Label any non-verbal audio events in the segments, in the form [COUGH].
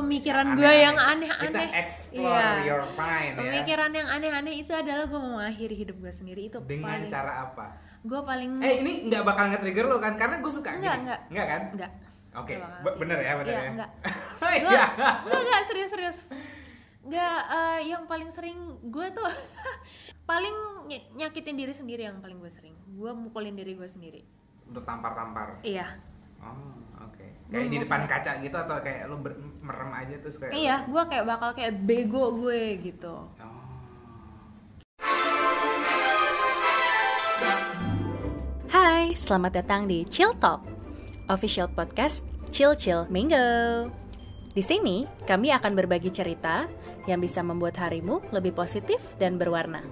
pemikiran gue Aneh-aneh. yang kita aneh-aneh explore Iya. your mind ya. Pemikiran yang aneh-aneh itu adalah gue mau mengakhiri hidup gue sendiri. Itu dengan paling cara apa? Gue paling eh ini nggak bakal nge-trigger lo kan? Karena gue suka Enggak, gini. enggak. enggak kan? Enggak oke Nggak bakal be- bener ya bener Iya, ya? enggak. [LAUGHS] Iya. Gua, enggak enggak serius serius. Enggak eh, yang paling sering gue tuh [LAUGHS] paling ny- nyakitin diri sendiri yang paling gue sering. Gue mukulin diri gue sendiri. Untuk tampar-tampar. Iya oh oke Gua kayak di depan kayak- kaca gitu atau kayak lo ber- merem aja terus kayak iya gue kayak bakal kayak bego gue gitu oh. Hai, selamat datang di Chill Talk, official podcast Chill Chill Mango. Di sini, kami akan berbagi cerita yang bisa membuat harimu lebih positif dan berwarna.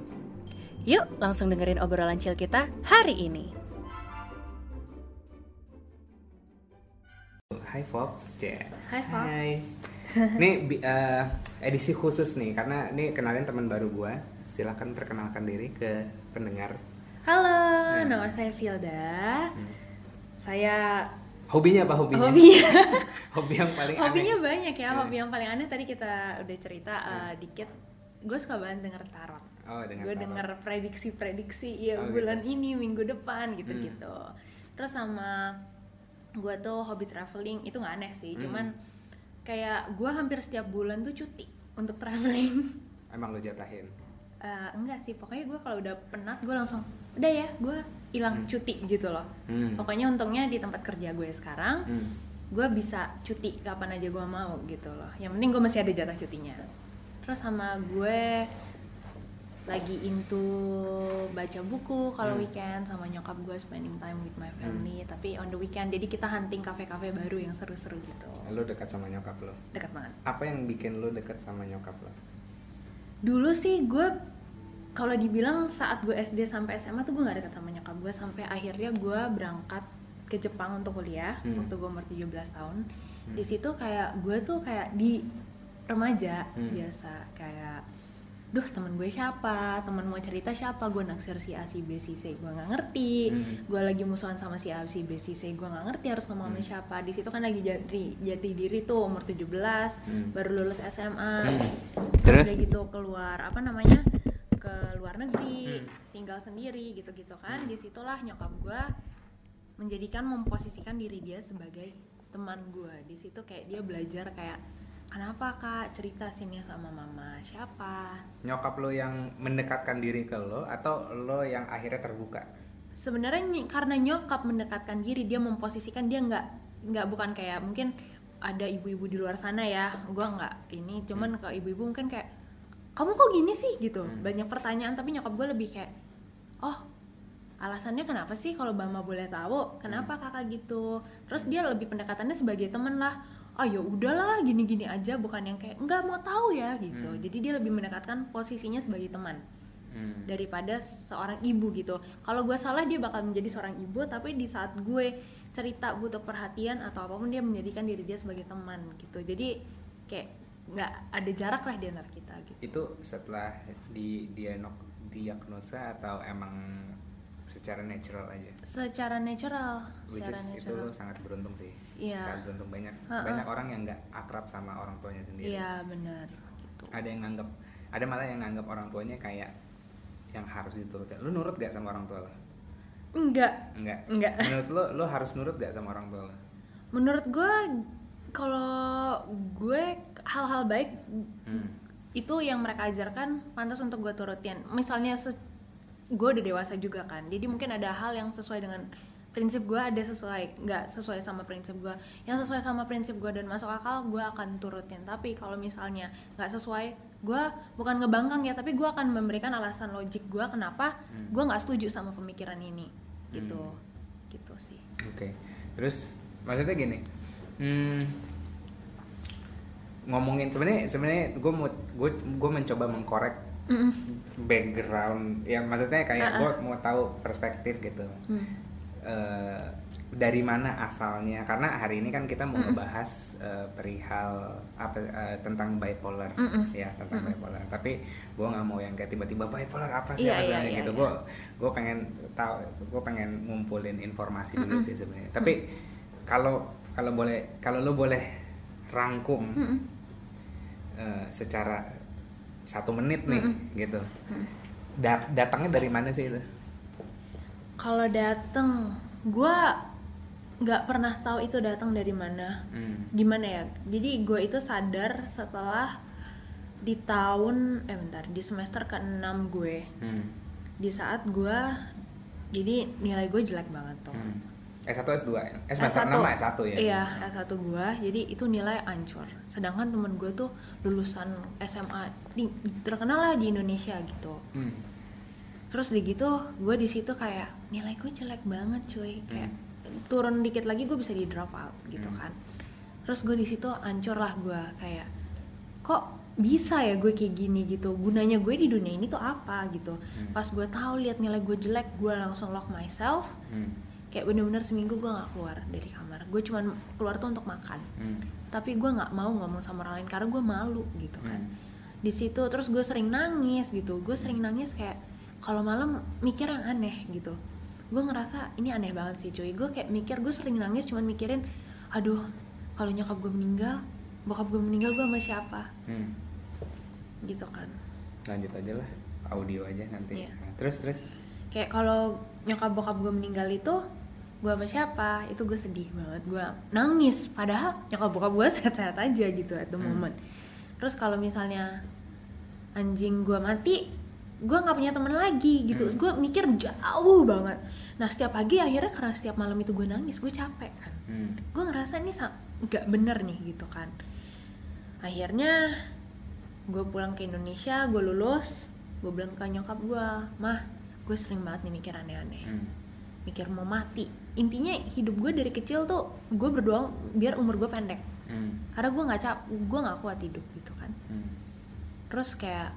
Yuk, langsung dengerin obrolan chill kita hari ini. Hai Fox, Cie. Hai, Fox. [LAUGHS] Nih bi- eh, edisi khusus nih karena ini kenalin teman baru gua. Silahkan perkenalkan diri ke pendengar. halo Hmm. nama saya Filda saya Hobinya apa hobinya? hobinya [LAUGHS] Hobi yang paling hobinya aneh. banyak ya Hmm. hobi yang paling aneh tadi kita udah cerita eh, dikit gue suka banget denger tarot Oh, dengan gue tarot. denger prediksi-prediksi ya Oh, bulan gitu. ini minggu depan gitu-gitu terus sama gue tuh hobi traveling itu nggak aneh sih Hmm. cuman kayak gue hampir setiap bulan tuh cuti untuk traveling [LAUGHS] Emang lu jatahin. Eh, enggak sih pokoknya gue kalau udah penat gue langsung udah ya gue hilang Hmm. cuti gitu loh Hmm. pokoknya untungnya di tempat kerja gue sekarang Hmm. gue bisa cuti kapan aja gue mau gitu loh yang penting gue masih ada jatah cutinya terus sama gue lagi into baca buku kalau Hmm. weekend sama nyokap gue spending time with my family tapi on the weekend jadi kita hunting kafe-kafe baru yang seru-seru gitu Lu dekat sama nyokap lo. dekat banget Apa yang bikin lu dekat sama nyokap lo? dulu sih gue kalau dibilang saat gue SD sampai SMA tuh gue nggak dekat sama nyokap gue sampai akhirnya gue berangkat ke Jepang untuk kuliah Hmm. waktu gue umur 17 tahun Hmm. di situ kayak gue tuh kayak di remaja Hmm. biasa kayak duh temen gue siapa? Temen mau cerita siapa? Gue naksir si A si B si C. Gue nggak ngerti. Hmm. gue lagi musuhan sama si A si B si C. Gue nggak ngerti harus ngomong sama Hmm. siapa. Di situ kan lagi jati jati diri tuh umur 17 Hmm. baru lulus SMA Hmm. terus udah gitu keluar apa namanya ke luar negeri. Hmm. tinggal sendiri gitu-gitu kan. Di situlah nyokap gue menjadikan memposisikan diri dia sebagai teman gue di situ kayak dia belajar kayak kenapa kak? Cerita sini sama mama siapa? Nyokap lo yang mendekatkan diri ke lo atau lo yang akhirnya terbuka? sebenarnya ny- karena nyokap mendekatkan diri dia memposisikan dia nggak nggak bukan kayak mungkin ada ibu-ibu di luar sana ya. Gue nggak ini cuman ke ibu-ibu mungkin kayak kamu kok gini sih? Gitu. Hmm. banyak pertanyaan tapi nyokap gue lebih kayak oh alasannya kenapa sih kalau mama boleh tahu? Kenapa kakak gitu? Terus dia lebih pendekatannya sebagai temen lah oh ya udahlah gini-gini aja bukan yang kayak nggak mau tahu ya gitu Hmm. jadi dia lebih mendekatkan posisinya sebagai teman Hmm. daripada seorang ibu gitu. Kalau gue salah dia bakal menjadi seorang ibu, tapi di saat gue cerita butuh perhatian atau apa pun dia menjadikan diri dia sebagai teman gitu. Jadi kayak nggak ada jarak lah di antara kita gitu. Itu setelah di diagnosa atau emang secara natural aja? Secara natural, Which secara is itu natural. lo sangat beruntung sih. Iya. Sangat beruntung banyak Ha-ha. banyak orang yang nggak akrab sama orang tuanya sendiri. Iya benar. Gitu. Ada yang nganggap ada malah yang nganggap orang tuanya kayak yang harus diturutin. Lu nurut gak sama orang tua lo? Enggak, Enggak. enggak. Menurut lo lo harus nurut gak sama orang tua lo? Menurut gue kalau gue hal-hal baik Hmm. itu yang mereka ajarkan pantas untuk gue turutin misalnya gue udah dewasa juga kan jadi mungkin ada hal yang sesuai dengan prinsip gue ada sesuai nggak sesuai sama prinsip gue yang sesuai sama prinsip gue dan masuk akal gue akan turutin tapi kalau misalnya nggak sesuai gue bukan ngebangkang ya tapi gue akan memberikan alasan logik gue kenapa Hmm. gue nggak setuju sama pemikiran ini gitu Hmm. gitu sih Oke. Terus maksudnya gini. Hmm, ngomongin sebenarnya sebenarnya gue mau gue gue mencoba mengkorek Mm-mm. background ya maksudnya kayak Ah, gue mau tahu perspektif gitu Hmm. Eh, dari mana asalnya karena hari ini kan kita mau Mm-mm. ngebahas eh, perihal apa eh, tentang bipolar Mm-mm. ya tentang Mm-mm. bipolar tapi gue nggak mau yang kayak tiba-tiba bipolar apa sih iya, sebenarnya iya, gitu gue gue pengen tahu gue pengen ngumpulin informasi dulu Mm-mm. sih sebenarnya tapi kalau kalau boleh kalau lo boleh rangkum Mm-mm. eh, secara satu menit nih Mm-mm. gitu. Mm. Da- datangnya dari mana sih itu? Kalau dateng gue nggak pernah tahu itu datang dari mana Hmm. gimana ya jadi gue itu sadar setelah di tahun eh bentar di semester ke-6 gue Hmm. di saat gue jadi nilai gue jelek banget tuh Hmm. S1 S2 ya? Eh semester 6 lah S1 ya? Iya, S1 gua. Jadi itu nilai ancur. Sedangkan temen gue tuh lulusan SMA di, terkenal lah di Indonesia gitu. Hmm. Terus di gitu, gue di situ kayak nilai gue jelek banget cuy. Kayak turun dikit lagi gue bisa di drop out gitu Hmm. kan. Terus gue di situ ancur lah gue kayak kok bisa ya gue kayak gini gitu. Gunanya gue di dunia ini tuh apa gitu. Hmm. Pas gue tahu lihat nilai gue jelek, gue langsung lock myself Hmm. kayak bener-bener seminggu gue nggak keluar dari kamar gue cuman keluar tuh untuk makan Hmm. tapi gue nggak mau ngomong sama orang lain karena gue malu gitu kan Hmm. di situ terus gue sering nangis gitu gue sering nangis kayak kalau malam mikir yang aneh gitu gue ngerasa ini aneh banget sih cuy gue kayak mikir gue sering nangis cuman mikirin aduh kalau nyokap gue meninggal bokap gue meninggal gue sama siapa Hmm. gitu kan Lanjut aja lah, audio aja nanti. Iya. Nah, terus terus. kayak kalau nyokap bokap gue meninggal itu gue sama siapa itu gue sedih banget gue nangis padahal nyokap bokap gue [LAUGHS] sehat-sehat aja gitu at the Hmm. moment terus kalau misalnya anjing gue mati gue nggak punya teman lagi gitu Hmm. gue mikir jauh banget nah setiap pagi akhirnya karena setiap malam itu gue nangis gue capek kan Hmm. gue ngerasa ini nggak bener nih gitu kan akhirnya gue pulang ke Indonesia gue lulus gue bilang ke nyokap gue mah gue sering banget nih mikir aneh-aneh Hmm. mikir mau mati intinya hidup gue dari kecil tuh gue berdoa biar umur gue pendek Hmm. karena gue nggak cap gue nggak kuat hidup gitu kan Hmm. terus kayak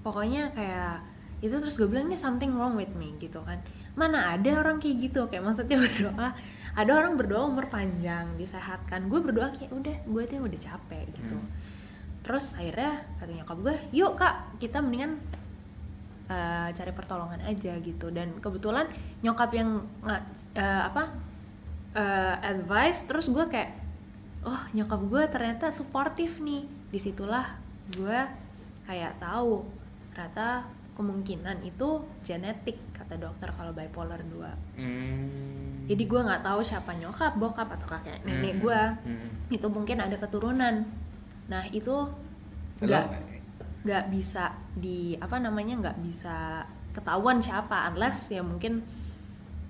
pokoknya kayak itu terus gue bilang ini something wrong with me gitu kan. Mana ada orang kayak gitu kayak maksudnya berdoa. Ada orang berdoa umur panjang disehatkan. Gue berdoa kayak udah gue tuh udah capek gitu. Hmm. terus akhirnya kata nyokap gue yuk kak kita mendingan uh, cari pertolongan aja gitu. Dan kebetulan nyokap yang uh, apa uh, advice terus gue kayak oh nyokap gue ternyata suportif nih. Di situlah gue kayak tahu ternyata kemungkinan itu genetik kata dokter kalau bipolar 2 Hmm. jadi gue nggak tahu siapa nyokap bokap atau kakek nenek Hmm. gue Hmm. itu mungkin ada keturunan nah itu nggak nggak bisa di apa namanya nggak bisa ketahuan siapa unless ya mungkin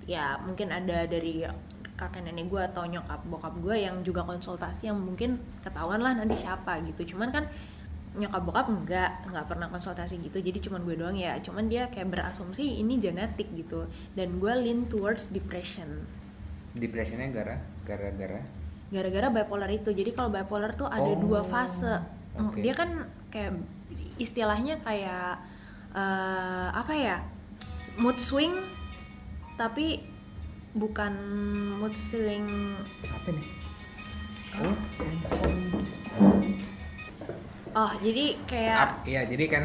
ya mungkin ada dari kakek nenek gue atau nyokap bokap gue yang juga konsultasi yang mungkin ketahuan lah nanti siapa gitu cuman kan nyokap bokap enggak nggak pernah konsultasi gitu. Jadi cuman gue doang ya. Cuman dia kayak berasumsi ini genetik gitu. Dan gue lean towards depression. Depresinya gara gara-gara? Gara-gara bipolar itu. Jadi kalau bipolar tuh ada Oh, dua fase. Mm, oke. dia kan kayak istilahnya kayak eh, apa ya mood swing tapi bukan mood swing apa nih? Oh, oh jadi kayak Ap- iya jadi kan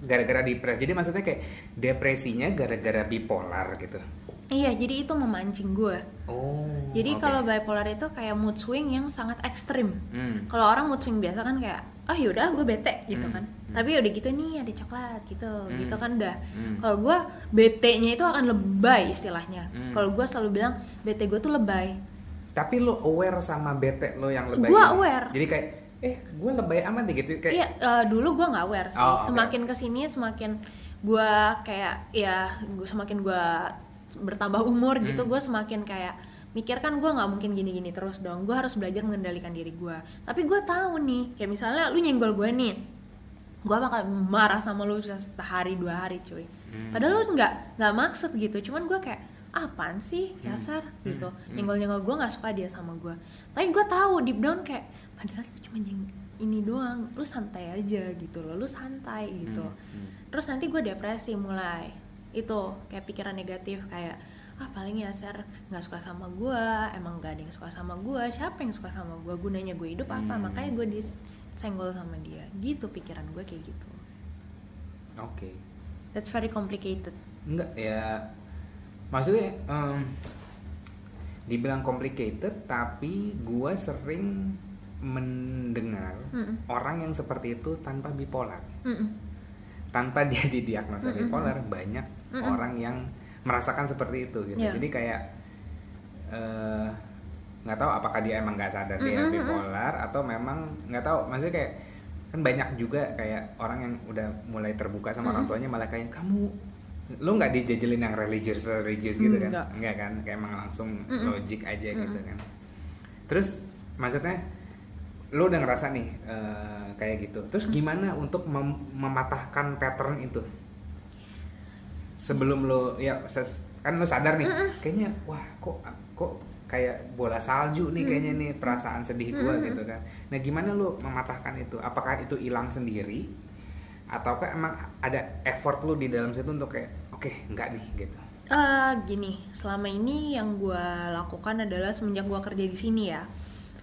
gara-gara depresi. Jadi maksudnya kayak depresinya gara-gara bipolar gitu. iya jadi itu memancing gue Oh. jadi oke. kalau bipolar itu kayak mood swing yang sangat ekstrim Hmm. kalau orang mood swing biasa kan kayak oh yaudah gue bete gitu Hmm, kan hmm. tapi udah gitu nih ada coklat gitu Hmm. gitu kan udah Hmm. kalau gue bete-nya itu akan lebay istilahnya Hmm. kalau gue selalu bilang bete gue tuh lebay Tapi lo aware sama bete lo yang lebay Gua ini? aware. Jadi kayak eh gue lebay amat nih gitu kayak iya eh, dulu gue nggak aware sih Oh, oke. semakin ke sini semakin gue kayak ya gue semakin gue bertambah umur gitu Hmm. gue semakin kayak mikir kan gue nggak mungkin gini-gini terus dong gue harus belajar mengendalikan diri gue tapi gue tahu nih kayak misalnya lu nyenggol gue nih gue bakal marah sama lu sehari dua hari cuy Hmm. padahal lu nggak nggak maksud gitu cuman gue kayak "Ah, apaan sih Hmm. dasar gitu Hmm. nyenggol nyenggol gue nggak suka dia sama gue tapi gue tahu deep down kayak padahal itu cuma nyeng ini doang. Lu santai aja gitu loh. Lu santai gitu. Hmm, hmm. terus nanti gue depresi mulai. Itu kayak pikiran negatif kayak ah paling ya Ser nggak suka sama gue emang gak ada yang suka sama gue siapa yang suka sama gue gunanya gue hidup apa? Hmm. makanya gue disenggol sama dia. Gitu pikiran gue kayak gitu. Oke. that's very complicated. Enggak ya maksudnya em, dibilang complicated tapi gua sering mendengar Mm-mm. orang yang seperti itu tanpa bipolar Mm-mm. tanpa [LAUGHS] dia didiagnosa Mm-mm. bipolar banyak Mm-mm. orang yang merasakan seperti itu gitu Iya. jadi kayak eh, nggak tahu apakah dia emang nggak sadar dia Mm-mm. bipolar atau memang nggak tahu maksudnya kayak kan banyak juga kayak orang yang udah mulai terbuka sama orang Mm-mm. tuanya malah kayak kamu lu nggak dijajelin yang religius religius gitu kan Enggak. enggak kan kayak emang langsung logik aja gitu Mm-mm. kan terus maksudnya lu udah ngerasa nih eh, kayak gitu. Terus gimana untuk mem- mematahkan pattern itu? Sebelum lu ya ses- kan lu sadar nih Mm-mm. kayaknya wah kok kok kayak bola salju nih kayaknya nih perasaan sedih gua Mm-mm. gitu kan. Nah gimana lu mematahkan itu? Apakah itu hilang sendiri? Ataukah emang ada effort lu di dalam situ untuk kayak oke enggak nih gitu? Eh, gini, selama ini yang gue lakukan adalah semenjak gue kerja di sini ya,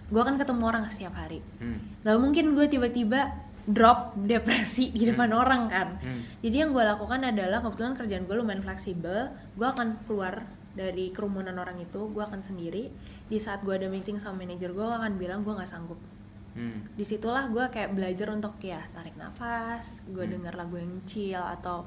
gue kan ketemu orang setiap hari. hmm. Gak mungkin gue tiba-tiba drop depresi di depan Hmm. orang kan. Hmm. Jadi yang gue lakukan adalah kebetulan kerjaan gue lumayan fleksibel, gue akan keluar dari kerumunan orang itu, gue akan sendiri. Di saat gue ada meeting sama manajer gue, gue akan bilang gue nggak sanggup. Hmm. Di situlah gue kayak belajar untuk ya tarik nafas, gue Hmm. denger lagu yang chill atau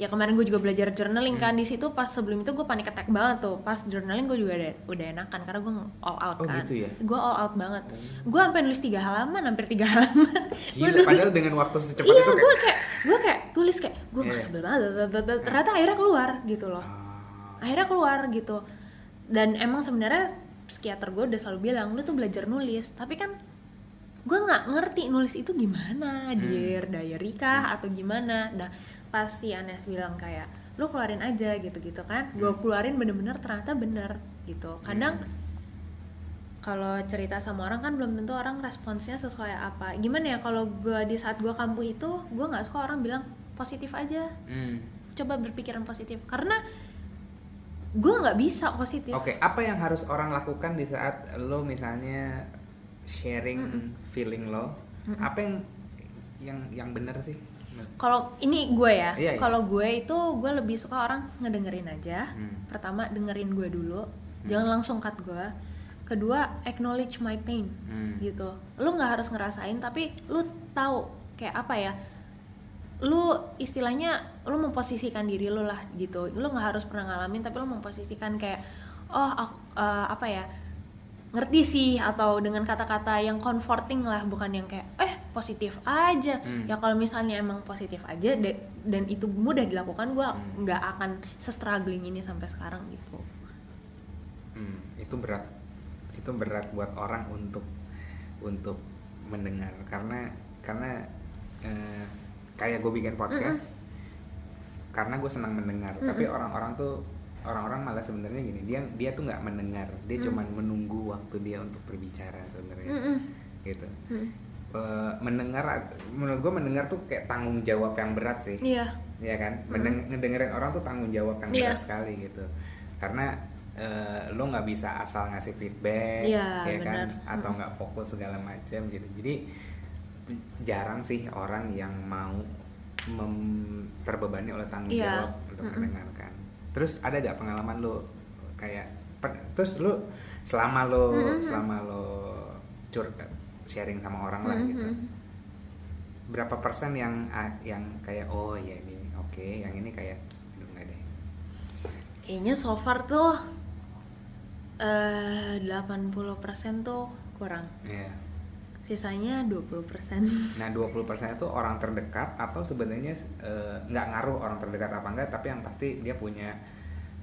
ya kemarin gue juga belajar journaling kan Hmm. di situ pas sebelum itu gue panik attack banget tuh pas journaling gue juga udah, udah enakan karena gue all out Oh, kan gitu ya? gue all out banget Oh. gue sampai nulis tiga halaman hampir tiga [LAUGHS] halaman Gila, nulis- padahal dengan waktu secepat iya itu gue kayak gue kayak tulis kayak gue yeah. sebel banget bla. ternyata akhirnya keluar gitu loh Ah. akhirnya keluar gitu dan emang sebenarnya psikiater gue udah selalu bilang lu tuh belajar nulis tapi kan gue nggak ngerti nulis itu gimana Hmm. dear diary kah atau gimana nah pas si Anes bilang kayak lu keluarin aja gitu-gitu kan gue Hmm. keluarin bener-bener ternyata bener gitu kadang Hmm. kalau cerita sama orang kan belum tentu orang responsnya sesuai apa gimana ya kalau gue di saat gue kampuh itu gue nggak suka orang bilang positif aja Hmm. coba berpikiran positif karena gue nggak bisa positif Oke, apa yang harus orang lakukan di saat lo misalnya sharing Mm-mm. feeling lo? Mm-mm. Apa yang yang yang benar sih? Kalau ini gue ya Iya, iya. kalau gue itu gue lebih suka orang ngedengerin aja. Hmm. pertama dengerin gue dulu. Jangan langsung cut gue. Kedua acknowledge my pain. Hmm. gitu. Lu nggak harus ngerasain tapi lu tahu kayak apa ya? Lu istilahnya lu memposisikan diri lu lah gitu. Lu nggak harus pernah ngalamin tapi lu memposisikan kayak oh ak- eh, apa ya? Ngerti sih atau dengan kata-kata yang comforting lah bukan yang kayak eh positif aja Hmm. ya kalau misalnya emang positif aja da- dan itu mudah dilakukan gua Hmm. nggak akan se-struggling ini sampai sekarang gitu Hmm, itu berat. Itu berat buat orang untuk untuk mendengar karena karena eh, kayak gue bikin podcast karena gue senang mendengar tapi Mm-mm. orang-orang tuh orang-orang malah sebenarnya gini dia dia tuh nggak mendengar dia Mm. cuman menunggu waktu dia untuk berbicara sebenarnya Mm-mm. gitu Mm. Eh, mendengar menurut gue mendengar tuh kayak tanggung jawab yang berat sih iya ya kan Mendeng- ngedengerin orang tuh tanggung jawab yang Iya. berat sekali gitu karena eh, lo nggak bisa asal ngasih feedback Iya, ya kan benar. atau nggak fokus segala macam gitu jadi jarang sih orang yang mau mem- terbebani oleh tanggung Iya. jawab untuk Mm-mm. mendengarkan terus ada gak pengalaman lo kayak terus lo selama lo Mm-mm. selama lo cur sharing sama orang lah gitu Mhm. berapa persen yang ah, yang kayak oh ya ini oke yang ini kayak "Aduh, enggak deh Kayaknya so far tuh eh 80% tuh kurang. Iya. Sisanya 20%. nah 20% itu orang terdekat atau sebenarnya eh, nggak ngaruh orang terdekat apa enggak tapi yang pasti dia punya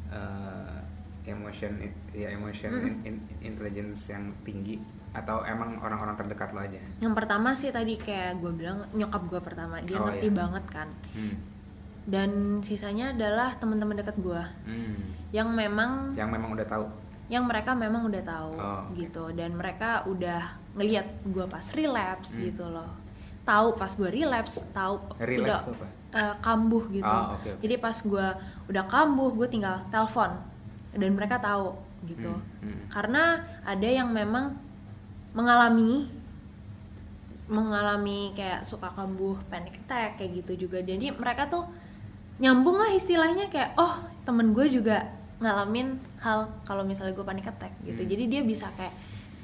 eh, emotion ya emotion Mm. in- in- intelligence yang tinggi atau emang orang-orang terdekat lo aja Yang pertama sih tadi kayak gue bilang nyokap gue pertama, dia Oh, ngerti iya. banget kan. hmm. Dan sisanya adalah teman-teman dekat gue Hmm. yang memang yang memang udah tahu yang mereka memang udah tahu Oh, gitu dan mereka udah ngelihat gue pas relapse Hmm. gitu loh. Tahu pas gue relapse, tahu relapse udah apa eh, kambuh gitu. Oh, oke, oke. Jadi pas gue udah kambuh, gue tinggal telepon dan mereka tahu gitu. Hmm, hmm. Karena ada yang memang mengalami mengalami kayak suka kambuh, panic attack kayak gitu juga. Jadi mereka tuh nyambung lah istilahnya kayak oh temen gue juga ngalamin hal kalau misalnya gue panic attack gitu. Hmm. Jadi dia bisa kayak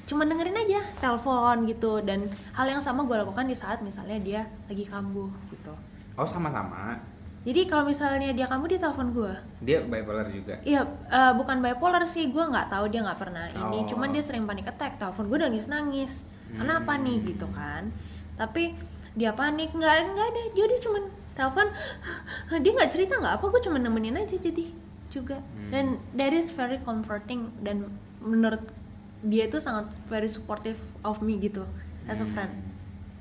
cuma dengerin aja telepon gitu dan hal yang sama gue lakukan di saat misalnya dia lagi kambuh gitu oh sama-sama jadi kalau misalnya dia kambuh dia telepon gue dia bipolar juga Iya, eh, bukan bipolar sih, gue nggak tahu dia nggak pernah ini. Oh. Cuman dia sering panik attack, telepon gue nangis nangis. Kenapa nih Hmm. gitu kan? Tapi dia panik nggak nggak ada, jadi cuman telepon. Dia nggak cerita nggak apa, gue cuma nemenin aja jadi juga. Hmm. Dan that is very comforting dan menurut dia itu sangat very supportive of me gitu as a friend Hmm.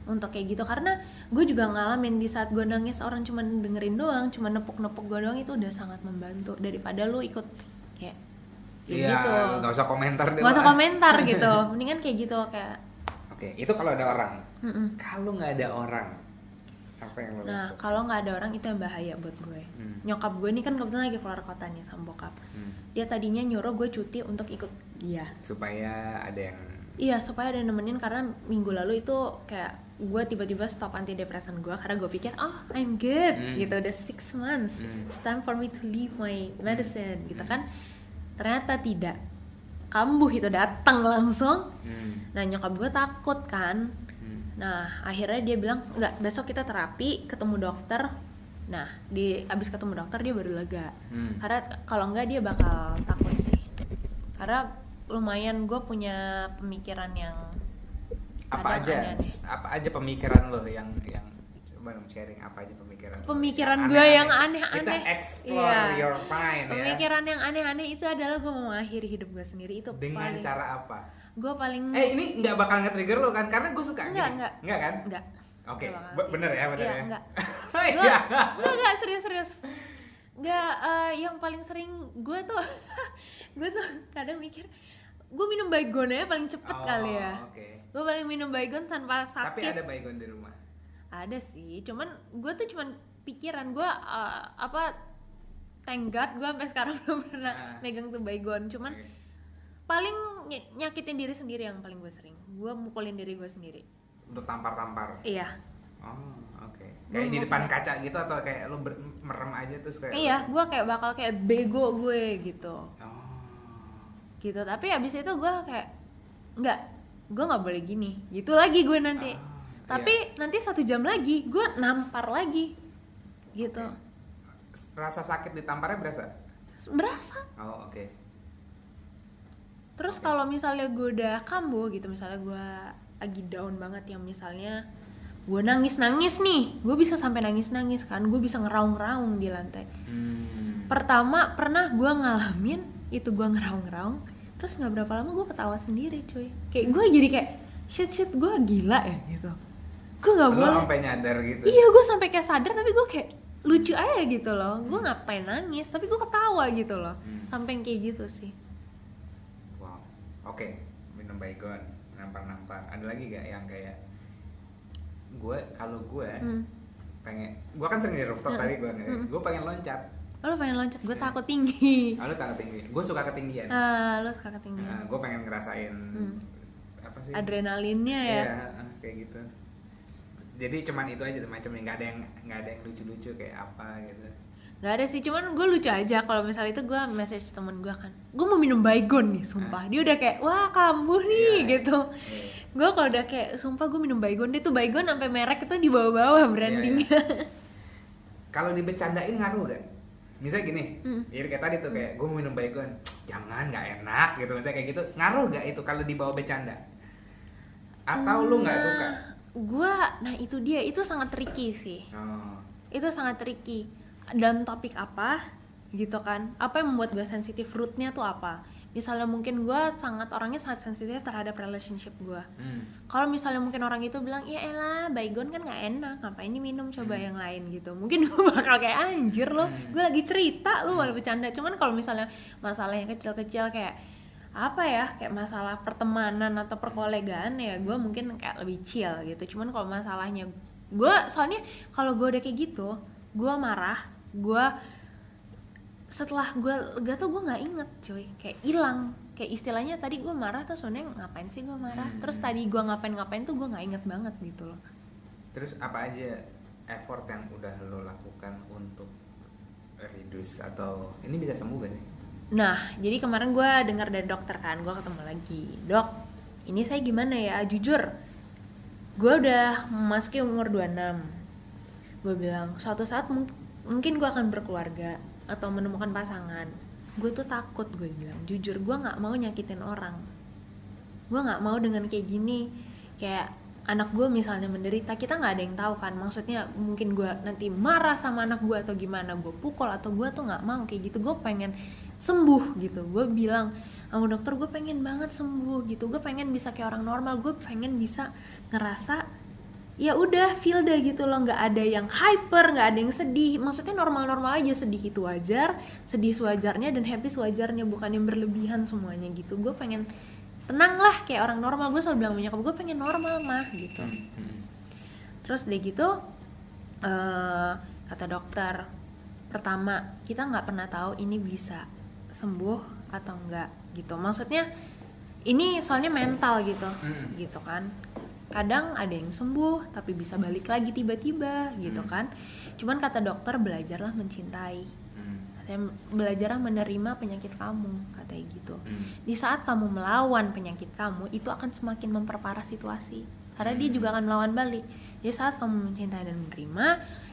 Untuk kayak gitu karena gue juga ngalamin di saat gue nangis orang cuma dengerin doang cuma nepuk-nepuk gue doang itu udah sangat membantu daripada lu ikut kayak Iya, gitu nggak usah komentar deh. nggak usah komentar [LAUGHS] gitu mendingan kayak gitu kayak Oke, itu kalau ada orang. mm-mm. Kalau nggak ada orang, apa yang lo nah kalau nggak ada orang itu yang bahaya buat gue Hmm. nyokap gue ini kan kebetulan lagi keluar kota nih sama bokap Hmm. dia tadinya nyuruh gue cuti untuk ikut dia Supaya ada yang Iya supaya ada nemenin karena minggu lalu itu kayak gue tiba-tiba stop antidepresan gue karena gue pikir oh I'm good Hmm. gitu udah six months Hmm. it's time for me to leave my medicine gitu kan ternyata tidak kambuh itu datang langsung Hmm. nah nyokap gue takut kan Hmm. nah akhirnya dia bilang nggak besok kita terapi ketemu dokter nah di abis ketemu dokter dia baru lega Hmm. karena kalau enggak dia bakal takut sih karena lumayan gue punya pemikiran yang apa aja apa aja pemikiran lo yang yang coba dong sharing apa aja pemikiran? Pemikiran gue yang aneh-aneh. kita explore Iya. your mind ya pemikiran yang aneh-aneh itu adalah gue mau mengakhiri hidup gue sendiri itu dengan paling cara apa gue paling eh ini nggak bakal nge-trigger lo kan karena gue suka Enggak, gini. enggak. enggak kan enggak oke be- bener ya bener Iya, ya enggak. [LAUGHS] Iya. Gua, enggak enggak serius serius enggak eh, yang paling sering gue tuh [LAUGHS] gue tuh kadang mikir gue minum baygon ya paling cepet Oh, kali ya. oke. Gue paling minum baygon tanpa tapi sakit ada baygon di rumah? Ada sih cuman gue tuh cuman pikiran gue uh, apa God gue sampai sekarang [LAUGHS] belum pernah Ah. megang tuh baygon. Cuman Oke. paling ny- nyakitin diri sendiri yang paling gue sering. Gue mukulin diri gue sendiri. Untuk tampar-tampar? Iya. Oh oke. Gua kayak di depan kaca gitu atau kayak lo merem aja terus kayak iya gue kayak bakal kayak bego gue gitu. Oh gitu. Tapi abis itu gue kayak nggak gue nggak boleh gini. Gitu lagi gue nanti. Ah, tapi nanti satu jam lagi gue nampar lagi. Gitu. Oke. rasa sakit ditamparnya berasa? Berasa. Oh oke. Terus Oke. kalau misalnya gue udah kambuh gitu, misalnya gue lagi down banget yang misalnya gue nangis nangis nih, gue bisa sampai nangis nangis kan, gue bisa ngeraung-ngeraung di lantai. hmm. Pertama pernah gue ngalamin itu gue ngeraung-ngeraung, terus nggak berapa lama gue ketawa sendiri cuy. Kayak gue jadi kayak shit shit gue gila ya gitu. Gue nggak boleh. sampai nyadar gitu Iya gue sampai kayak sadar tapi gue kayak lucu aja gitu loh. Gue ngapain nangis tapi gue ketawa gitu loh. Hmm. Sampai kayak gitu sih. wow oke minum baygon nampar-nampar ada lagi gak yang kayak gue kalau gue Hmm. pengen gue kan sering di rooftop Mm-mm. tadi gue Mm-mm. gue pengen loncat Oh, lo pengen loncat, gue Iya. takut tinggi. lalu takut tinggi gue suka ketinggian Ah, lo suka ketinggian. gue pengen ngerasain Hmm. apa sih Adrenalinnya ya. Iya, ah, kayak gitu jadi cuman itu aja macamnya nggak ada yang nggak ada yang lucu-lucu kayak apa gitu Gak ada sih, cuman gue lucu aja kalau misalnya itu gue message temen gue kan, gue mau minum baygon nih, sumpah. Dia udah kayak, wah kambuh nih Iya. gitu. Iya. Gue kalau udah kayak, sumpah gue minum baygon, dia tuh baygon sampai merek itu di bawah-bawah brandingnya. kalau dibecandain ngaruh gak? Misalnya gini, Hmm. jadi kayak tadi tuh kayak gue mau minum baygon, jangan nggak enak gitu, misalnya kayak gitu, ngaruh gak itu kalau dibawa bercanda? Atau lu nggak suka? Gue, nah itu dia, itu sangat tricky sih. Oh, Itu sangat tricky. Dan topik apa gitu kan? Apa yang membuat gue sensitif? Rootnya tuh apa? Misalnya mungkin gue sangat orangnya sangat sensitif terhadap relationship gue. hmm. kalau misalnya mungkin orang itu bilang ya elah baygon kan nggak enak ngapain diminum coba yang lain gitu mungkin [LAUGHS] gue bakal kayak anjir loh Hmm. gue lagi cerita lu malah bercanda cuman kalau misalnya masalahnya kecil-kecil kayak apa ya kayak masalah pertemanan atau perkolegaan ya gue mungkin kayak lebih chill gitu cuman kalau masalahnya gue soalnya kalau gue udah kayak gitu gue marah gue setelah gue lega tuh gue nggak inget cuy. Kayak hilang. Kayak istilahnya tadi gue marah tuh sebenarnya ngapain sih gue marah? Hmm. terus tadi gue ngapain ngapain tuh gue nggak inget banget gitu loh. Terus apa aja effort yang udah lo lakukan untuk reduce atau ini bisa sembuh gak sih? nah jadi kemarin gue dengar dari dokter kan gue ketemu lagi. Dok ini saya gimana ya? Jujur gue udah memasuki umur 26 gue bilang suatu saat mung- mungkin gue akan berkeluarga atau menemukan pasangan gue tuh takut gue bilang. Jujur gue nggak mau nyakitin orang. Gue nggak mau dengan kayak gini. Kayak anak gue misalnya menderita kita nggak ada yang tahu kan. Maksudnya mungkin gue nanti marah sama anak gue atau gimana gue pukul atau gue tuh nggak mau kayak gitu. Gue pengen sembuh gitu. Gue bilang sama dokter gue pengen banget sembuh gitu. Gue pengen bisa kayak orang normal. Gue pengen bisa ngerasa ya udah feel deh gitu loh nggak ada yang hyper nggak ada yang sedih. Maksudnya normal-normal aja sedih itu wajar sedih sewajarnya dan happy sewajarnya bukan yang berlebihan semuanya gitu. Gue pengen tenang lah kayak orang normal. Gue selalu bilang banyak gue pengen normal mah gitu. Hmm. terus deh gitu eh, kata dokter pertama kita nggak pernah tahu ini bisa sembuh atau enggak gitu. Maksudnya ini soalnya mental gitu Hmm. gitu kan kadang ada yang sembuh tapi bisa balik lagi tiba-tiba gitu Hmm. kan. Cuman kata dokter belajarlah mencintai. Hmm. katanya belajarlah menerima penyakit kamu katanya gitu. Hmm. di saat kamu melawan penyakit kamu itu akan semakin memperparah situasi. Karena dia juga akan melawan balik. Jadi saat kamu mencintai dan menerima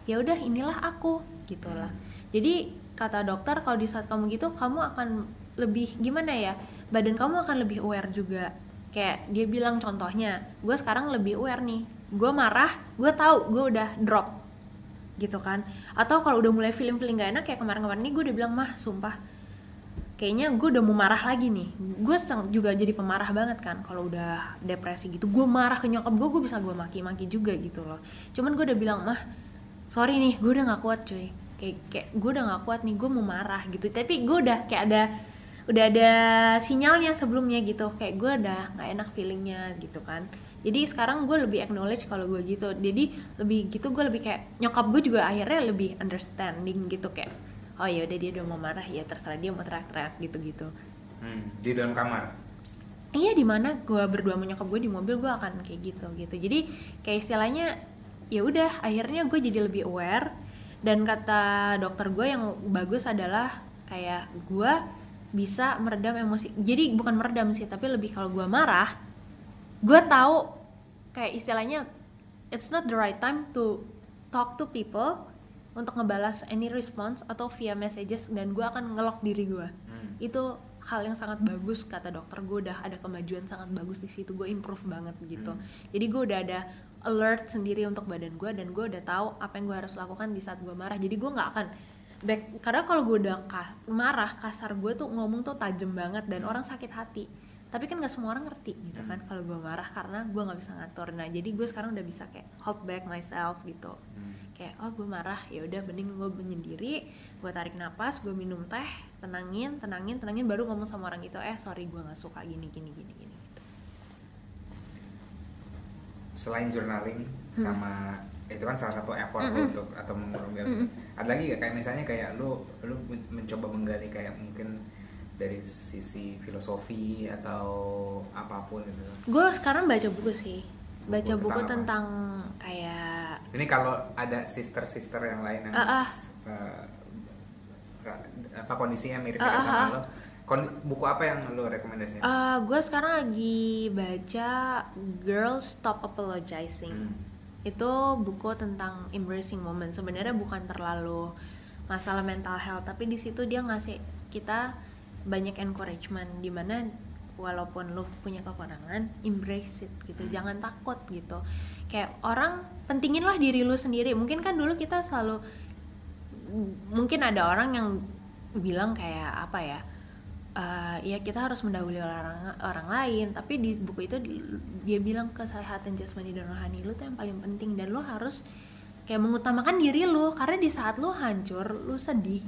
ya udah inilah aku gitulah jadi kata dokter kalau di saat kamu gitu kamu akan lebih gimana ya badan kamu akan lebih aware juga kayak dia bilang contohnya gue sekarang lebih aware nih. Gue marah gue tahu gue udah drop. Gitu kan. Atau kalau udah mulai feeling-feeling gak enak kayak kemarin-kemarin ini gue udah bilang mah sumpah. Kayaknya gue udah mau marah lagi nih. Gue juga jadi pemarah banget kan kalau udah depresi gitu. Gue marah ke nyokap gue gue bisa gue maki-maki juga gitu loh. Cuman gue udah bilang mah sorry nih gue udah nggak kuat cuy. Kayak kayak gue udah nggak kuat nih gue mau marah gitu. Tapi gue udah kayak ada udah ada sinyalnya sebelumnya gitu. Kayak gue udah nggak enak feelingnya gitu kan. Jadi sekarang gue lebih acknowledge kalau gue gitu. Jadi lebih gitu gue lebih kayak nyokap gue juga akhirnya lebih understanding gitu. Kayak oh ya udah dia udah mau marah ya terserah dia mau teriak-teriak gitu-gitu. Hmm. Di dalam kamar. iya di mana gue berdua sama nyokap gue di mobil gue akan kayak gitu gitu. Jadi kayak istilahnya ya udah akhirnya gue jadi lebih aware. Dan kata dokter gue yang bagus adalah kayak gue bisa meredam emosi. Jadi bukan meredam sih tapi lebih kalau gue marah gue tahu kayak istilahnya it's not the right time to talk to people untuk ngebalas any response atau via messages dan gue akan ngelok diri gue Hmm. itu hal yang sangat bagus kata dokter. Gue udah ada kemajuan sangat bagus di situ gue improve banget gitu. Hmm. jadi gue udah ada alert sendiri untuk badan gue dan gue udah tahu apa yang gue harus lakukan di saat gue marah. Jadi gue nggak akan back karena kalau gue udah kas- marah kasar gue tuh ngomong tuh tajam banget dan orang sakit hati tapi kan nggak semua orang ngerti gitu kan kalau gue marah karena gue nggak bisa ngatur nah jadi gue sekarang udah bisa kayak hold back myself gitu Hmm. kayak oh gue marah ya udah mending gue menyendiri gue tarik napas gue minum teh tenangin tenangin tenangin baru ngomong sama orang itu eh sorry gue nggak suka gini gini gini gini gitu. Selain journaling Hmm. Itu kan salah satu effort Mm-mm. untuk atau mengurungkan. Mm-mm. Ada lagi gak kayak misalnya kayak lu lu men- mencoba menggali kayak mungkin dari sisi filosofi atau apa pun gitu. gue sekarang baca buku sih baca Buku buku tentang tentang kayak Ini kalau ada sister-sister yang lain yang Ah, ah. eh, apa kondisinya mirip Ah, ah, sama ah. lo, kon- buku apa yang lo rekomendasiin? gue sekarang lagi baca Girls Stop Apologizing Hmm. Itu buku tentang embracing moment sebenarnya bukan terlalu masalah mental health tapi di situ dia ngasih kita banyak encouragement di mana walaupun lu punya kekurangan embrace it gitu. Hmm. jangan takut gitu. Kayak orang pentingin lah diri lu sendiri. Mungkin kan dulu kita selalu mungkin ada orang yang bilang kayak apa ya eh, ya kita harus mendahului orang orang lain. Tapi di buku itu di- dia bilang kesehatan jasmani dan rohani lu tuh yang paling penting. Dan lu harus kayak mengutamakan diri lu. Karena di saat lu hancur lu sedih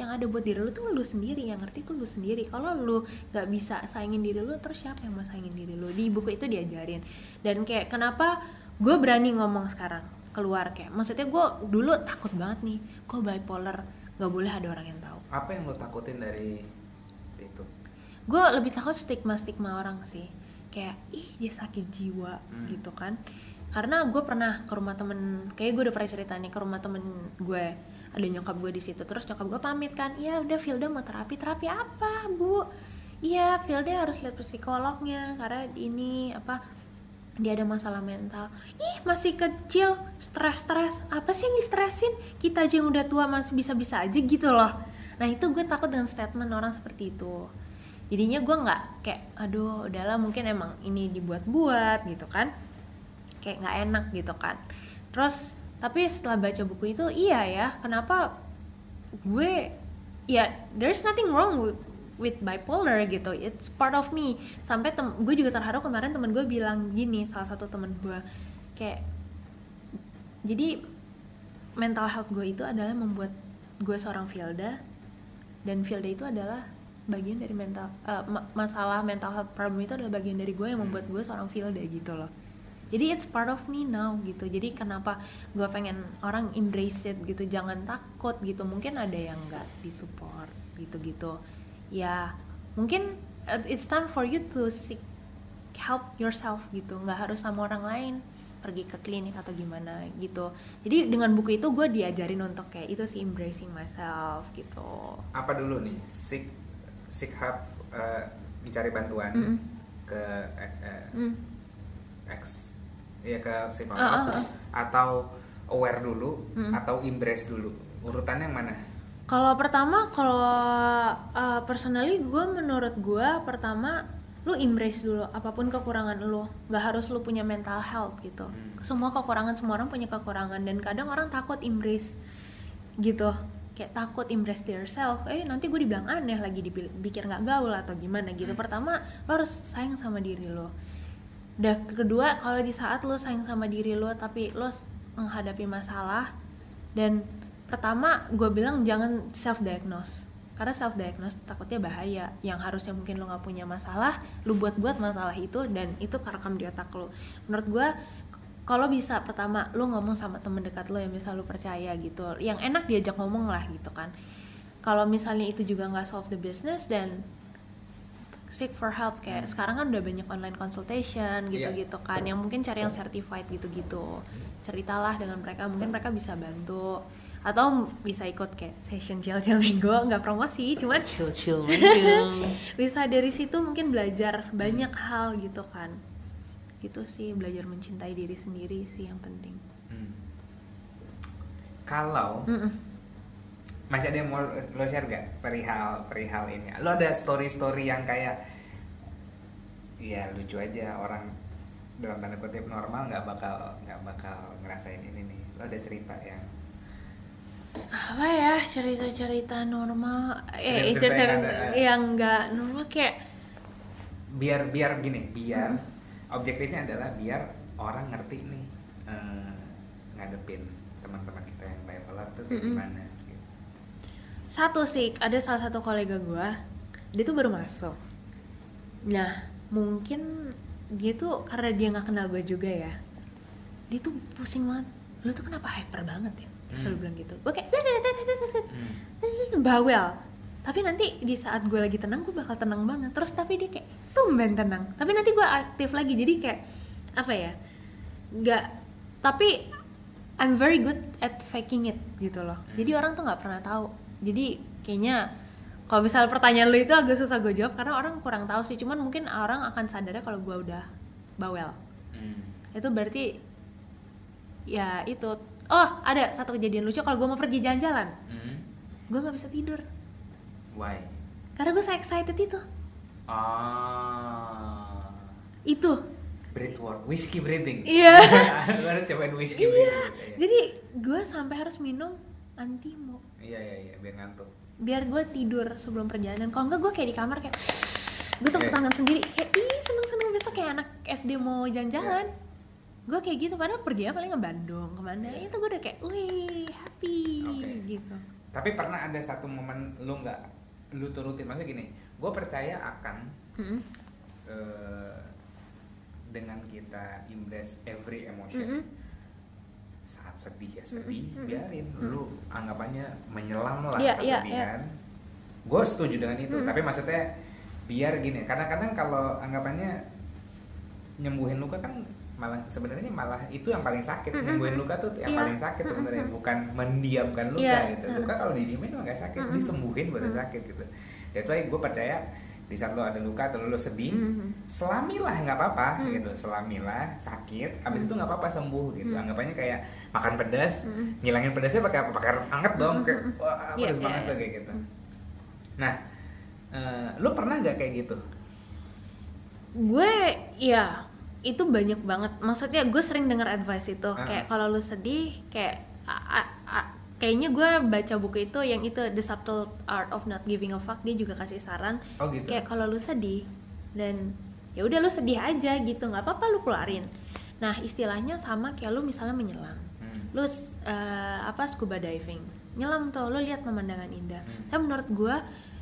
yang ada buat diri lu tuh lu sendiri. Yang ngerti tuh lu sendiri. Kalau lu nggak bisa saingin diri lu terus siapa yang mau saingin diri lu? Di buku itu diajarin. Dan kayak kenapa gue berani ngomong sekarang keluar kayak maksudnya gue dulu takut banget nih gue bipolar nggak boleh ada orang yang tahu. Apa yang lo takutin dari? Gue lebih takut stigma stigma orang sih. Kayak ih dia sakit jiwa Hmm. gitu kan. Karena gue pernah ke rumah temen kayak gue udah pernah cerita nih ke rumah temen gue ada nyokap gue di situ. Terus nyokap gue pamit kan iya udah Filda mau terapi. Terapi apa bu? Iya Filda harus lihat psikolognya karena ini apa dia ada masalah mental. Ih masih kecil stres-stres. Apa sih yang di-stressin kita aja yang udah tua masih bisa-bisa aja gitu loh. Nah itu gue takut dengan statement orang seperti itu jadinya gue nggak kayak aduh udahlah mungkin emang ini dibuat-buat gitu kan. Kayak nggak enak gitu kan. Terus tapi setelah baca buku itu iya ya kenapa gue ya there's nothing wrong with, with bipolar gitu. It's part of me. Sampai gue juga terharu kemarin temen gue bilang gini salah satu temen gue. Kayak jadi mental health gue itu adalah membuat gue seorang Filda dan Filda itu adalah bagian dari mental eh, ma- masalah mental health problem itu adalah bagian dari gue yang membuat gue seorang Filda gitu loh. Jadi it's part of me now gitu. Jadi kenapa gue pengen orang embrace it gitu jangan takut gitu. Mungkin ada yang nggak disupport gitu gitu ya mungkin uh, it's time for you to seek help yourself gitu. Nggak harus sama orang lain pergi ke klinik atau gimana gitu. Jadi dengan buku itu gue diajarin untuk kayak itu sih embracing myself gitu. Apa dulu nih? Seek seek help eh, mencari bantuan ke eh, eh, Hmm. ex ya ke psikolog ah, ah. atau aware dulu Mm. atau embrace dulu urutannya yang mana Kalau pertama, kalau uh, personally gue menurut gue pertama lu embrace dulu apa pun kekurangan lu, nggak harus lu punya mental health gitu. Hmm. Semua kekurangan semua orang punya kekurangan dan kadang orang takut embrace gitu, kayak takut embrace yourself. Eh nanti gue dibilang aneh lagi dipikir nggak gaul atau gimana gitu. Hmm. Pertama lo harus sayang sama diri lo. Udah kedua kalau di saat lo sayang sama diri lo tapi lo menghadapi masalah dan pertama gue bilang jangan self diagnose karena self diagnose takutnya bahaya yang harusnya mungkin lo nggak punya masalah lo buat buat masalah itu dan itu kerekam di otak lo menurut gue kalau bisa pertama lo ngomong sama temen dekat lo yang bisa lo percaya gitu. Yang enak diajak ngomong lah gitu kan. Kalau misalnya itu juga nggak solve the business dan seek for help. Kayak Hmm. sekarang kan udah banyak online consultation gitu-gitu kan. Yang mungkin cari yang certified gitu-gitu. Ceritalah dengan mereka. Mungkin mereka bisa bantu. Atau bisa ikut kayak session chill chill [LAUGHS] minggu nggak promosi cuman chill chill [LAUGHS] bisa dari situ mungkin belajar banyak hal gitu kan gitu sih belajar mencintai diri sendiri sih yang penting. Hmm. kalau Mm-mm. masih ada yang mau lo share gak perihal perihal ini? Lo ada story story yang kayak ya lucu aja orang dalam tanda kutip normal nggak bakal nggak bakal ngerasain ini nih. Lo ada cerita yang apa ya cerita-cerita normal? Eh Cerita-cerita cerita yang ada- yang nggak normal kayak biar biar gini biar objektifnya adalah biar orang ngerti nih eh, ngadepin teman-teman kita yang bipolar tuh kayak Mm-mm. gimana gitu. satu sih ada salah satu kolega gua dia tuh baru masuk nah mungkin dia tuh karena dia nggak kenal gue juga ya dia tuh pusing banget lu tuh kenapa hyper banget ya terus Hmm. bilang gitu gue kayak "Tet, tet, tet, tet, tet, tet." Hmm. bawel tapi nanti di saat gue lagi tenang gue bakal tenang banget. Terus tapi dia kayak tumben tenang. Tapi nanti gue aktif lagi. Jadi kayak apa ya nggak tapi I'm very good at faking it gitu loh. Jadi orang tuh nggak pernah tahu. Jadi kayaknya kalau misal pertanyaan lu itu agak susah gue jawab karena orang kurang tahu sih. Cuman mungkin orang akan sadarnya kalau gue udah bawel. Hmm. itu berarti ya itu. Oh ada satu kejadian lucu. Kalau gue mau pergi jalan-jalan Hmm. gue nggak bisa tidur why? Karena gue excited itu. Ah. Itu. Breath work. Whiskey breathing. Iya. [LAUGHS] Lo harus cobain whiskey iya. breathing. Jadi gue sampai harus minum antimo. Iya iya iya. Biar ngantuk. Biar gue tidur sebelum perjalanan. Kalau enggak gue kayak di kamar kayak gue tepuk Oke. tangan sendiri. Kayak ih seneng seneng besok kayak anak SD mau jalan-jalan. Iya. gue kayak gitu. Padahal pergi apa? Paling ke Bandung. Ke mana itu gue udah kayak wih happy Oke. gitu. Tapi pernah ada satu momen lu nggak lu turutin maksudnya gini gue percaya akan Mm-mm. eh, dengan kita embrace every emotion Mm-mm. saat sedih ya sedih Mm-mm. biarin Mm-mm. lu anggapannya menyelam lah Iya, iya, kesedihan gue setuju dengan itu Mm-mm. tapi maksudnya biar gini kadang-kadang kalau anggapannya nyembuhin luka kan malah sebenarnya malah itu yang paling sakit Mm-mm. nyembuhin luka tuh yang Iya. paling sakit sebenarnya Mm-mm. bukan mendiamkan luka Iya, gitu mm. luka kalau didiemin nggak sakit Mm-mm. disembuhin baru Mm. sakit gitu that's why gue percaya di saat lo ada luka atau lo sedih Mhm. selamilah nggak apa-apa Hmm. gitu selamilah sakit habis Hmm. itu nggak apa-apa sembuh gitu Hmm. anggapannya kayak makan pedas Mhm. ngilangin pedasnya pakai apa pakai hangat dong Hmm, kayak hmm, wah Iya, pedas iya, banget iya. tuh kayak gitu Hmm. nah eh, lo pernah nggak kayak gitu gue ya itu banyak banget. Maksudnya gue sering dengar advice itu. Ah. kayak kalau lu sedih kayak a- a- a- kayaknya gue baca buku itu yang itu The Subtle Art of Not Giving a Fuck dia juga kasih saran. Oh gitu. Kayak kalau lu sedih dan ya udah lu sedih aja gitu nggak apa-apa lu keluarin. Nah istilahnya sama kayak lu misalnya menyelam. Hmm. lu eh, apa scuba diving. Nyelam tuh lu lihat pemandangan indah. Hmm. tapi menurut gue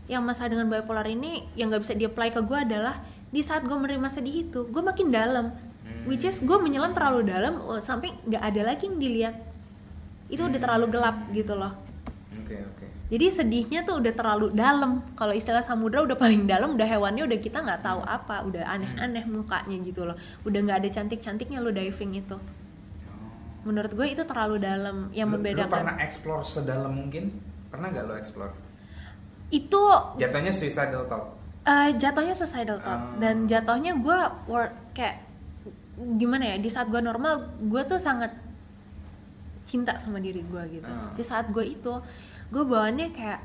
yang masalah dengan bipolar ini yang nggak bisa di apply ke gue adalah di saat gue menerima sedih itu gue makin dalam. Hmm. which is gue menyelam terlalu dalam oh, sampai nggak ada lagi yang dilihat. Itu udah terlalu gelap gitu loh. Oke oke. Jadi sedihnya tuh udah terlalu dalam. Kalau istilah samudra udah paling dalam udah hewannya udah kita nggak tahu apa udah aneh-aneh mukanya gitu loh. Udah nggak ada cantik-cantiknya lo diving itu. Oh. menurut gue itu terlalu dalam. Yang Lu- lu pernah membedakan explore sedalam mungkin? Pernah nggak lo explore? Itu jatuhnya suicidal thought eh, jatuhnya suicidal thought Ah. dan jatuhnya gue wor- kayak gimana ya di saat gue normal gue tuh sangat cinta sama diri gue gitu Ah. di saat gue itu gue bawaannya kayak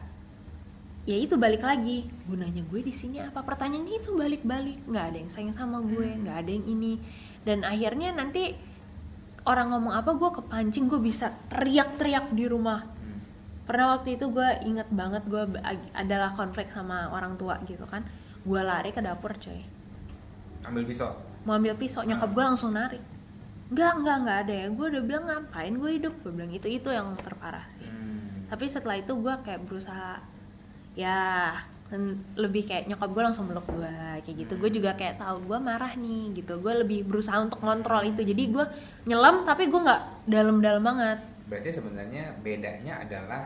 ya itu balik lagi gunanya gue di sini apa pertanyaannya itu balik-balik nggak ada yang sayang sama gue Hmm. nggak ada yang ini dan akhirnya nanti orang ngomong apa gue kepancing gue bisa teriak-teriak di rumah. Pernah waktu itu gue inget banget gue adalah konflik sama orang tua gitu kan. Gue lari ke dapur coy. Ambil pisau? Mau ambil pisau nyokap gue langsung narik enggak enggak enggak ada ya. Gue udah bilang ngapain gue hidup? Gue bilang itu itu yang terparah sih. Hmm. tapi setelah itu gue kayak berusaha ya lebih kayak nyokap gue langsung meluk gue kayak gitu. Gue juga kayak tahu gue marah nih gitu. Gue lebih berusaha untuk ngontrol itu. Jadi gue nyelam tapi gue nggak dalam-dalam banget berarti sebenarnya bedanya adalah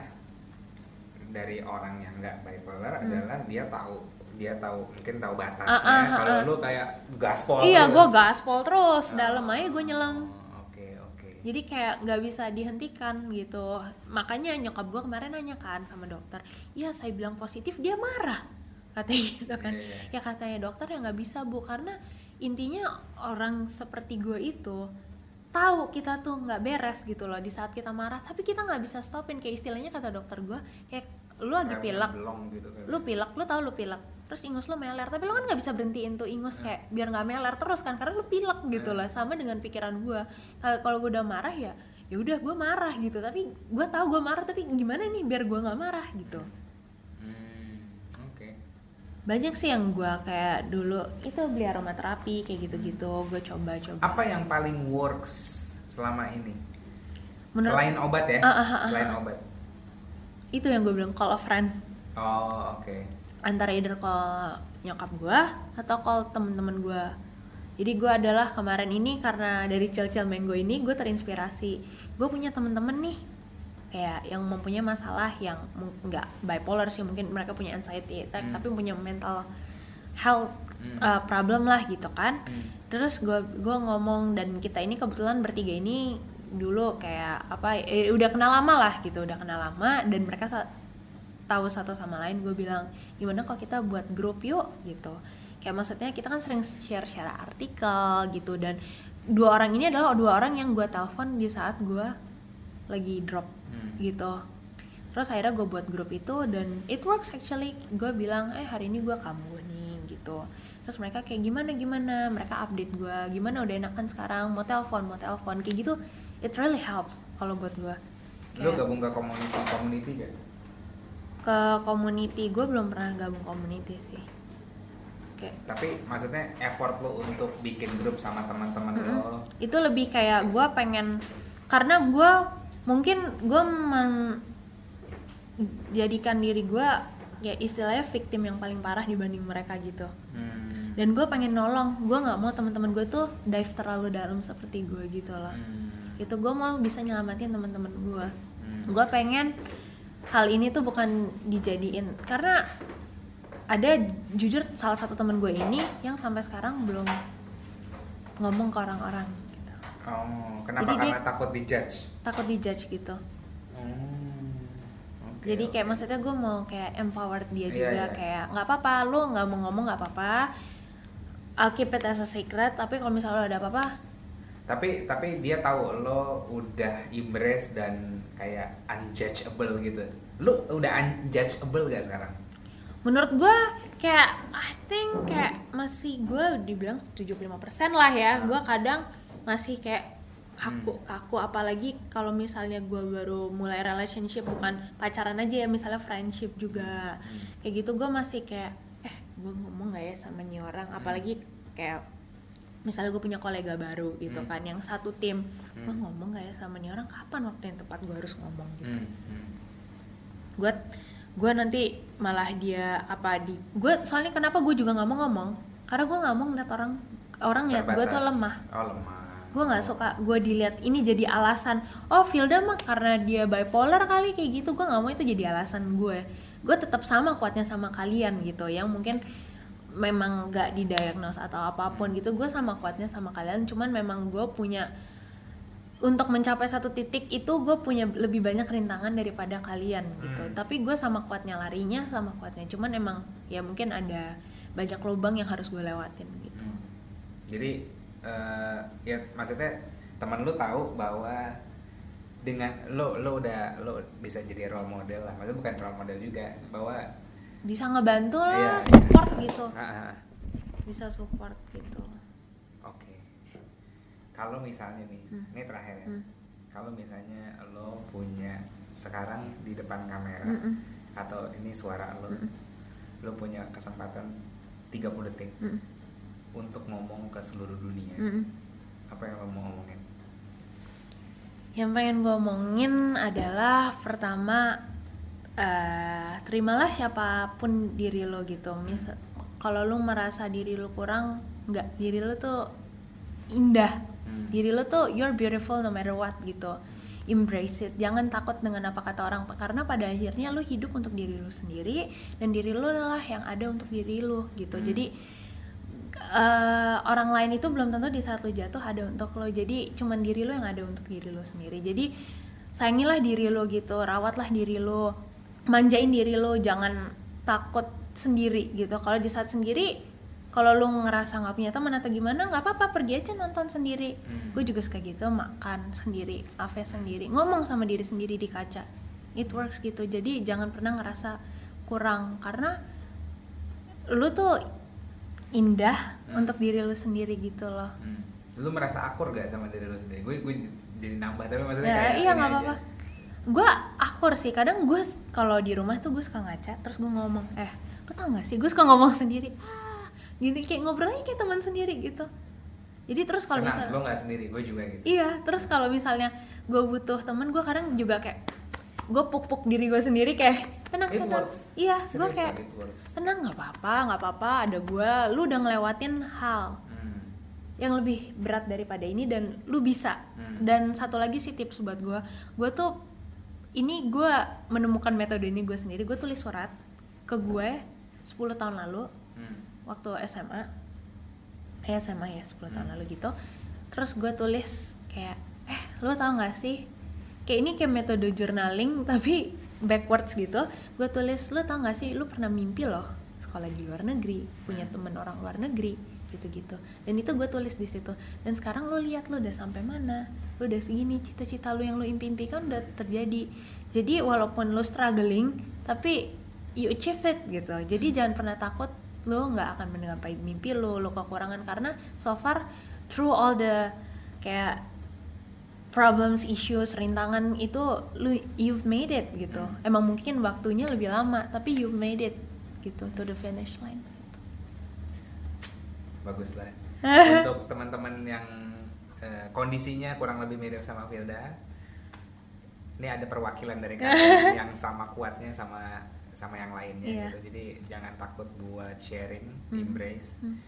dari orang yang nggak bipolar Hmm. adalah dia tahu dia tahu mungkin tahu batasnya. Ah, ah, ah, kalau ah. lu kayak gaspol iya gue gaspol terus Oh, dalam aja gue nyelam. Oke oke. Jadi kayak nggak bisa dihentikan gitu. Makanya nyokap gue kemarin nanya kan sama dokter ya saya bilang positif dia marah. Katanya [LAUGHS] gitu kan. Iya, iya. ya katanya dokter ya nggak bisa bu karena intinya orang seperti gue itu tahu kita tuh nggak beres gitu loh di saat kita marah tapi kita nggak bisa stopin. Kayak istilahnya kata dokter gue kayak lu lagi Kayak pilek. gitu kan. lu pilek lu tahu lu pilek. Terus ingus lu meler. Tapi lu kan nggak bisa berhentiin tuh ingus kayak biar nggak meler terus kan karena lu pilek gitu Hmm. lah sama dengan pikiran gua. Kalau kalau gue udah marah ya ya udah gue marah gitu. Tapi gue tahu gue marah tapi gimana nih biar gue nggak marah gitu banyak sih yang gua kayak dulu itu beli aromaterapi kayak gitu-gitu. Gue coba-coba. Apa yang paling works selama ini? Menurut- selain obat ya? Ah, ah, ah, ah, selain obat. Itu yang gue bilang call a friend. Oh oke. Antara either call nyokap gue atau call temen-temen gue jadi gue adalah kemarin ini karena dari cil-cil mango ini gue terinspirasi. Gue punya temen-temen nih kayak yang mempunyai masalah yang nggak bipolar sih mungkin mereka punya anxiety attack Hmm. tapi punya mental health Hmm. uh, problem lah gitu kan Hmm. terus gue gua ngomong dan kita ini kebetulan bertiga ini dulu kayak apa eh, udah kenal lama lah gitu udah kenal lama dan mereka sa- tahu satu sama lain gue bilang gimana kalau kita buat grup yuk gitu kayak maksudnya kita kan sering share share artikel gitu dan dua orang ini adalah dua orang yang gue telepon di saat gue lagi drop Hmm. gitu. Terus akhirnya gue buat grup itu dan it works actually. Gue bilang eh hari ini gue kamu nih gitu. Terus mereka kayak gimana gimana? Mereka update gue gimana udah enakan sekarang? Mau telepon mau telepon. Kayak gitu it really helps kalau buat gue lu gabung ke community community gak ke community gue belum pernah gabung community sih. Kayak tapi maksudnya effort lu untuk bikin grup sama teman-teman Mm-mm. lo? Itu lebih kayak gue pengen karena gue mungkin gue menjadikan diri gue ya istilahnya victim yang paling parah dibanding mereka gitu Hmm. dan gue pengen nolong gue nggak mau teman-teman gue tuh dive terlalu dalam seperti gue gitu loh Hmm. itu gue mau bisa nyelamatin teman-teman gue Hmm. gue pengen hal ini tuh bukan dijadiin karena ada jujur salah satu temen gue ini yang sampai sekarang belum ngomong ke orang-orang. Oh, kenapa Jadi dia- karena takut dijudge? takut dijudge gitu Hmm. Oke. jadi kayak oke. maksudnya gue mau kayak empowered dia Iya, juga iya. kayak nggak apa-apa lu nggak mau ngomong nggak apa-apa I'll keep it as a secret tapi kalau misalnya lo ada apa-apa tapi tapi dia tahu lo udah embrace dan kayak unjudgeable gitu lo udah unjudgeable gak sekarang menurut gue kayak I think kayak masih gue dibilang 75% lah ya gue kadang masih kayak kaku kaku. Apalagi kalau misalnya gue baru mulai relationship bukan pacaran aja ya misalnya friendship juga. Kayak gitu gue masih kayak eh gue ngomong gak ya sama nih orang? Apalagi kayak misalnya gue punya kolega baru gitu Hmm. kan yang satu tim. Gue Hmm. ngomong gak ya sama nih orang? Kapan waktu yang tepat gue harus ngomong? Gitu. Hmm, hmm. gue gue nanti malah dia apa di gue soalnya kenapa gue juga nggak mau ngomong? Karena gue nggak mau ngeliat orang orang lihat gue tuh lemah. Oh lemah gue nggak suka gue dilihat ini jadi alasan oh Filda mah karena dia bipolar kali kayak gitu. Gue nggak mau itu jadi alasan gue gue tetap sama kuatnya sama kalian gitu yang mungkin memang nggak didiagnose atau apa pun gitu gue sama kuatnya sama kalian. Cuman memang gue punya untuk mencapai satu titik itu gue punya lebih banyak rintangan daripada kalian gitu. Hmm. tapi gue sama kuatnya larinya sama kuatnya. Cuman emang ya mungkin ada banyak lubang yang harus gue lewatin gitu. Hmm. jadi eh, ya maksudnya teman lu tahu bahwa dengan lo lo udah lo bisa jadi role model lah maksudnya bukan role model juga bahwa bisa ngebantu lah Iya, iya. support gitu ah, ah, bisa support gitu oke kalau misalnya nih Hmm. ini terakhir ya Hmm. kalau misalnya lo punya sekarang di depan kamera Mm-mm. atau ini suara lo Mm-mm. lo punya kesempatan 30 detik Mm-mm. Untuk ngomong ke seluruh dunia. Mm-mm. apa yang lo mau ngomongin? Yang pengen gue omongin adalah pertama eh, terimalah siapa pun diri lo gitu. Mis kalau lo merasa diri lo kurang nggak diri lo tuh indah. Hmm. diri lo tuh you're beautiful no matter what gitu. Embrace it. Jangan takut dengan apa kata orang karena pada akhirnya lo hidup untuk diri lo sendiri dan diri lo lah yang ada untuk diri lo gitu. Hmm. jadi eh, orang lain itu belum tentu di saat lo jatuh ada untuk lo. Jadi cuman diri lo yang ada untuk diri lo sendiri. Jadi sayangilah diri lo gitu rawatlah diri lo manjain diri lo jangan takut sendiri gitu. Kalau di saat sendiri kalau lo ngerasa nggak punya teman atau gimana nggak apa-apa pergi aja nonton sendiri. Hmm. gue juga suka gitu makan sendiri ave sendiri ngomong sama diri sendiri di kaca. It works gitu. Jadi jangan pernah ngerasa kurang. Karena lu tuh indah Hmm. untuk diri lu sendiri gitu loh Hmm. Lu merasa akur gak sama diri lu sendiri? Gue gue jadi nambah tapi maksudnya ya kayak iya nggak apa-apa gue akur sih kadang gue kalau di rumah tuh gue suka ngaca terus gue ngomong eh lu tau gak sih gue suka ngomong sendiri ah gini kayak ngobrolnya kayak teman sendiri gitu jadi terus kalau misalnya lo gak sendiri, gue juga gitu. Iya, terus kalau misalnya gue butuh temen, gue kadang juga kayak gue puk-puk diri gue sendiri kayak tenang It tenang. works. Iya, gue kayak tenang nggak apa-apa, nggak apa-apa. Ada gue, lu udah ngelewatin hal Hmm. yang lebih berat daripada ini dan lu bisa. Hmm. Dan satu lagi sih tips buat gue, gue tuh ini gue menemukan metode ini gue sendiri. Gue tulis surat ke gue 10 tahun lalu Hmm. waktu SMA ya SMA ya 10 tahun Hmm. lalu gitu terus gue tulis kayak eh lo tau gak sih kayak ini kayak metode journaling [LAUGHS] tapi backwards gitu gue tulis lo tau gak sih lo pernah mimpi loh sekolah di luar negeri punya Hmm. temen orang luar negeri gitu-gitu. Dan itu gue tulis di situ. Dan sekarang lo lihat lo udah sampai mana lo udah segini cita-cita lo yang lo impi-impikan udah terjadi. Jadi walaupun lo struggling tapi you achieve it gitu. Jadi jangan pernah takut lo nggak akan menggapai mimpi lo lo kekurangan. Karena so far through all the kayak problems issues rintangan itu lu you've made it gitu Hmm. emang mungkin waktunya lebih lama tapi you've made it gitu to the finish line Bagus lah. [LAUGHS] Untuk teman-teman yang eh, kondisinya kurang lebih mirip sama Filda, ini ada perwakilan dari kalian [LAUGHS] yang sama kuatnya sama sama yang lainnya Iya. gitu. Jadi jangan takut buat sharing, Hmm. embrace. Hmm.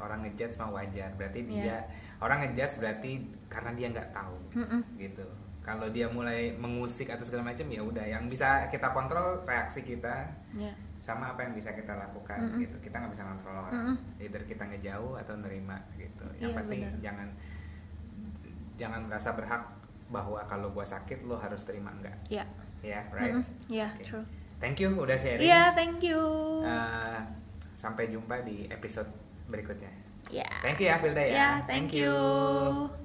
Orang ngejudge mah wajar. Berarti Iya. dia orang ngejudge berarti karena dia nggak tahu Mm-mm. gitu. Kalau dia mulai mengusik atau segala macam ya udah. Yang bisa kita kontrol reaksi kita Ya. sama apa yang bisa kita lakukan Mm-mm. gitu kita nggak bisa kontrol orang Mm-mm. either kita ngejauh atau nerima gitu yang Iya, pasti benar. jangan jangan merasa berhak bahwa kalau gua sakit lo harus terima enggak ya ya right Mm-mm. Iya, Oke. true. thank you udah sharing Iya, thank you. Eh, sampai jumpa di episode berikutnya Ya. thank you ya Filda ya Ya, thank you.